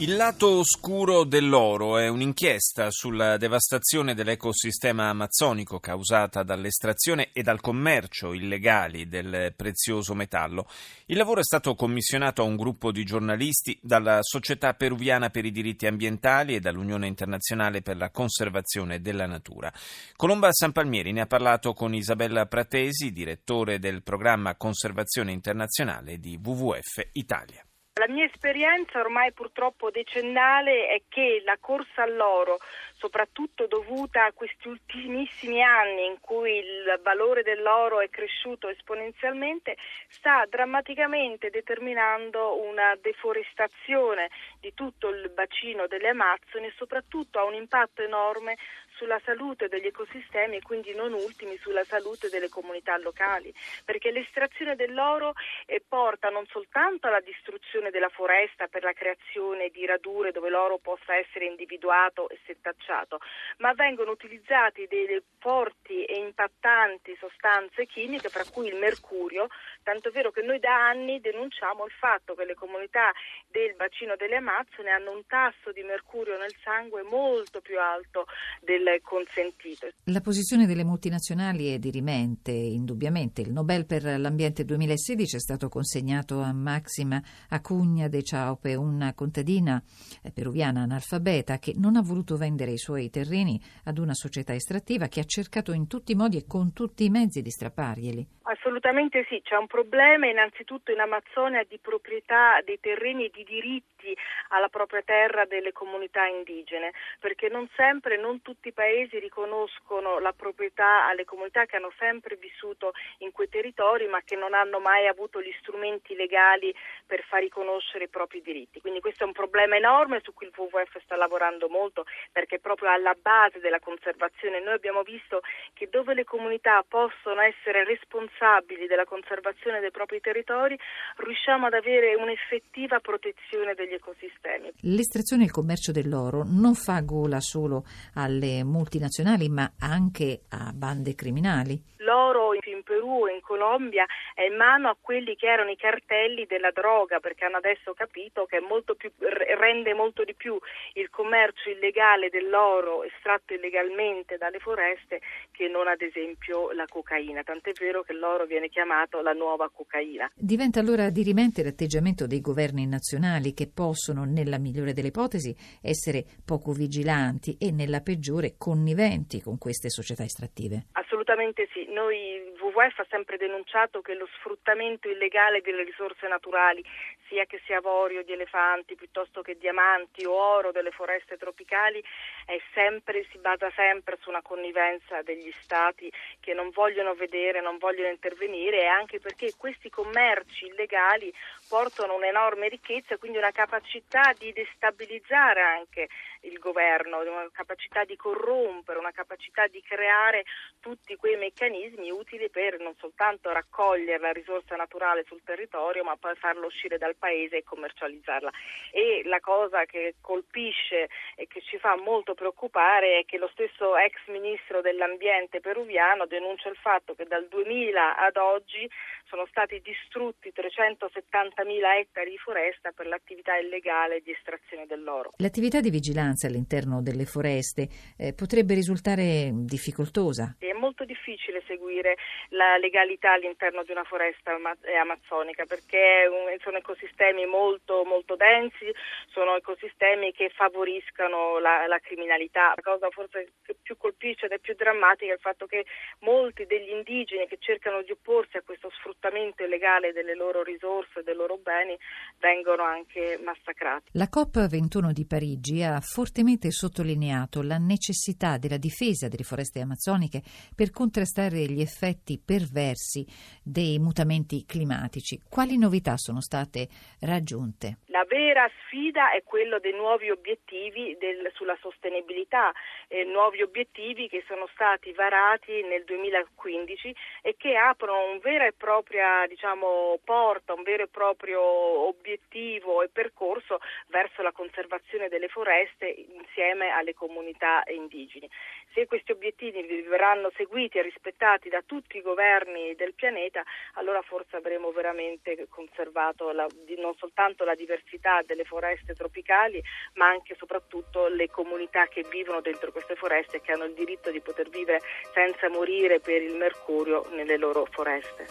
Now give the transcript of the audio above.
Il lato oscuro dell'oro è un'inchiesta sulla devastazione dell'ecosistema amazzonico causata dall'estrazione e dal commercio illegali del prezioso metallo. Il lavoro è stato commissionato a un gruppo di giornalisti dalla Società Peruviana per i diritti ambientali e dall'Unione Internazionale per la conservazione della natura. Colomba Sanpalmieri ne ha parlato con Isabella Pratesi, direttore del programma Conservazione Internazionale di WWF Italia. La mia esperienza ormai purtroppo decennale è che la corsa all'oro, soprattutto dovuta a questi ultimissimi anni in cui il valore dell'oro è cresciuto esponenzialmente, sta drammaticamente determinando una deforestazione di tutto il bacino delle Amazzoni e soprattutto ha un impatto enorme sulla salute degli ecosistemi e quindi non ultimi sulla salute delle comunità locali, perché l'estrazione dell'oro eh, porta non soltanto alla distruzione della foresta per la creazione di radure dove l'oro possa essere individuato e settacciato, ma vengono utilizzati delle forti e impattanti sostanze chimiche, fra cui il mercurio, tanto vero che noi da anni denunciamo il fatto che le comunità del bacino delle Amazzone hanno un tasso di mercurio nel sangue molto più alto del consentito. La posizione delle multinazionali è dirimente, indubbiamente. Il Nobel per l'ambiente 2016 è stato consegnato a Maxima Acugna de Ciaupe, una contadina eh, peruviana analfabeta che non ha voluto vendere i suoi terreni ad una società estrattiva che ha cercato in tutti i modi e con tutti i mezzi di strapparglieli. Assolutamente sì, c'è un problema innanzitutto in Amazzonia di proprietà dei terreni e di diritti alla propria terra delle comunità indigene, perché non sempre, non tutti i paesi riconoscono la proprietà alle comunità che hanno sempre vissuto in quei territori ma che non hanno mai avuto gli strumenti legali per far riconoscere i propri diritti. Quindi questo è un problema enorme su cui il WWF sta lavorando molto perché è proprio alla base della conservazione noi abbiamo visto che dove le comunità possono essere responsabili responsabili della conservazione dei propri territori, riusciamo ad avere un'effettiva protezione degli ecosistemi. L'estrazione e il commercio dell'oro non fa gola solo alle multinazionali, ma anche a bande criminali. L'oro in Perù e in Colombia è in mano a quelli che erano i cartelli della droga, perché hanno adesso capito che molto più, rende molto di più il commercio illegale dell'oro estratto illegalmente dalle foreste che non ad esempio la cocaina. Tant'è vero che l'oro viene chiamato la nuova cocaina. Diventa allora dirimente l'atteggiamento dei governi nazionali che possono, nella migliore delle ipotesi, essere poco vigilanti e nella peggiore conniventi con queste società estrattive. Assolutamente sì. Noi WWF ha sempre denunciato che lo sfruttamento illegale delle risorse naturali, sia che sia avorio di elefanti piuttosto che diamanti o oro delle foreste tropicali, sempre, si basa sempre su una connivenza degli stati che non vogliono vedere, non vogliono intervenire e anche perché questi commerci illegali portano un'enorme ricchezza quindi una capacità di destabilizzare anche il governo, una capacità di corrompere, una capacità di creare tutti quei meccanismi utili per non soltanto raccogliere la risorsa naturale sul territorio, ma poi farla uscire dal paese e commercializzarla. E la cosa che colpisce e che ci fa molto preoccupare è che lo stesso ex ministro dell'ambiente peruviano denuncia il fatto che dal 2000 ad oggi sono stati distrutti 370.000 ettari di foresta per l'attività illegale di estrazione dell'oro. L'attività di vigilanza all'interno delle foreste eh, potrebbe risultare difficoltosa. È molto difficile seguire la legalità all'interno di una foresta amazzonica perché sono ecosistemi molto, molto densi, sono ecosistemi che favoriscono la, la criminalità. La cosa forse più colpisce ed è più drammatica è il fatto che molti degli indigeni che cercano di opporsi a questo sfruttamento illegale delle loro risorse, dei loro beni, vengono anche massacrati. La COP21 di Parigi ha fortemente sottolineato la necessità della difesa delle foreste amazzoniche per contrastare gli effetti perversi dei mutamenti climatici. Quali novità sono state raggiunte? La vera sfida è quello dei nuovi obiettivi del, sulla sostenibilità, eh, nuovi obiettivi che sono stati varati nel 2015 e che aprono un vero e propria diciamo, porta, un vero e proprio obiettivo e percorso verso la conservazione delle foreste insieme alle comunità indigene. Se questi obiettivi verranno seguiti e rispettati da tutti i governi del pianeta, allora forse avremo veramente conservato la, non soltanto la diversità delle foreste tropicali, ma anche e soprattutto le comunità che vivono dentro queste foreste e che hanno il diritto di poter vivere senza morire per il mercurio nelle loro foreste.